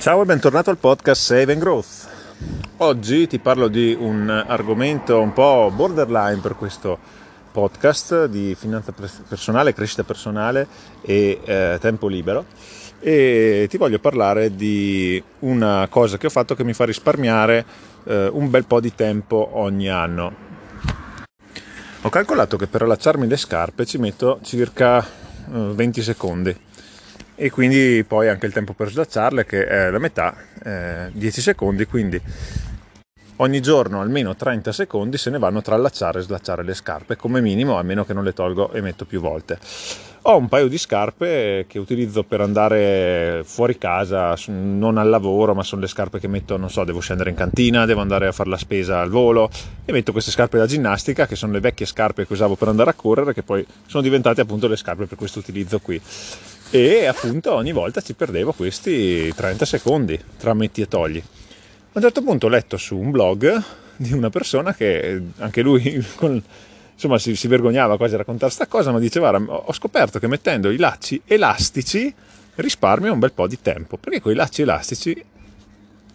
Ciao e bentornato al podcast Save and Growth. Oggi ti parlo di un argomento un po' borderline per questo podcast di finanza personale, crescita personale e eh, tempo libero e ti voglio parlare di una cosa che ho fatto che mi fa risparmiare eh, un bel po' di tempo ogni anno. Ho calcolato che per allacciarmi le scarpe ci metto circa eh, 20 secondi e quindi poi anche il tempo per slacciarle che è la metà, eh, 10 secondi, quindi ogni giorno almeno 30 secondi se ne vanno tra allacciare e slacciare le scarpe, come minimo, a meno che non le tolgo e metto più volte. Ho un paio di scarpe che utilizzo per andare fuori casa, non al lavoro, ma sono le scarpe che metto, non so, devo scendere in cantina, devo andare a fare la spesa al volo e metto queste scarpe da ginnastica che sono le vecchie scarpe che usavo per andare a correre, che poi sono diventate appunto le scarpe per questo utilizzo qui e appunto ogni volta ci perdevo questi 30 secondi tra metti e togli. A un certo punto ho letto su un blog di una persona che anche lui con, insomma, si, si, vergognava quasi a raccontare questa cosa, ma diceva ho scoperto che mettendo i lacci elastici risparmio un bel po' di tempo, perché con i lacci elastici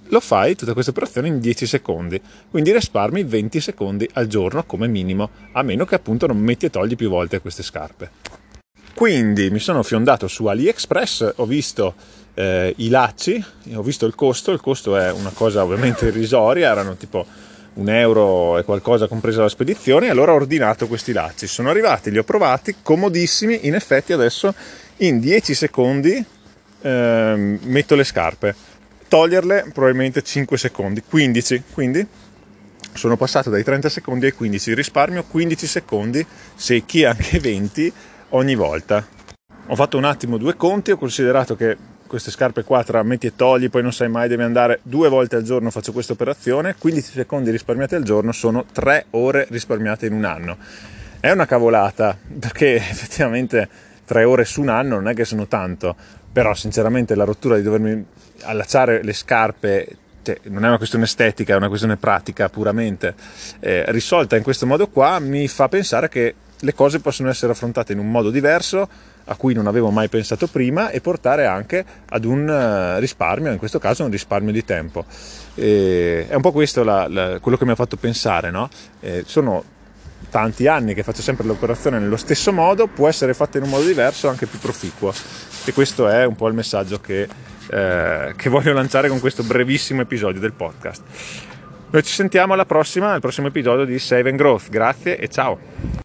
lo fai tutta questa operazione in 10 secondi, quindi risparmi 20 secondi al giorno come minimo, a meno che appunto non metti e togli più volte queste scarpe. Quindi mi sono fiondato su AliExpress, ho visto eh, i lacci, ho visto il costo, il costo è una cosa ovviamente irrisoria, erano tipo un euro e qualcosa compresa la spedizione, allora ho ordinato questi lacci. Sono arrivati, li ho provati, comodissimi, in effetti adesso in 10 secondi eh, metto le scarpe, toglierle probabilmente 5 secondi, 15, quindi sono passato dai 30 secondi ai 15, risparmio 15 secondi, secchi anche 20 ogni volta. Ho fatto un attimo due conti, ho considerato che queste scarpe qua tra metti e togli, poi non sai mai, devi andare due volte al giorno, faccio questa operazione, 15 secondi risparmiati al giorno sono 3 ore risparmiate in un anno. È una cavolata, perché effettivamente 3 ore su un anno non è che sono tanto, però sinceramente la rottura di dovermi allacciare le scarpe cioè, non è una questione estetica, è una questione pratica puramente, eh, risolta in questo modo qua, mi fa pensare che le cose possono essere affrontate in un modo diverso a cui non avevo mai pensato prima e portare anche ad un eh, risparmio, in questo caso un risparmio di tempo. E è un po' questo la, la, quello che mi ha fatto pensare, no? eh, sono tanti anni che faccio sempre l'operazione nello stesso modo, può essere fatta in un modo diverso, anche più proficuo. E questo è un po' il messaggio che, eh, che voglio lanciare con questo brevissimo episodio del podcast. Noi ci sentiamo alla prossima, al prossimo episodio di Save and Growth. Grazie e ciao!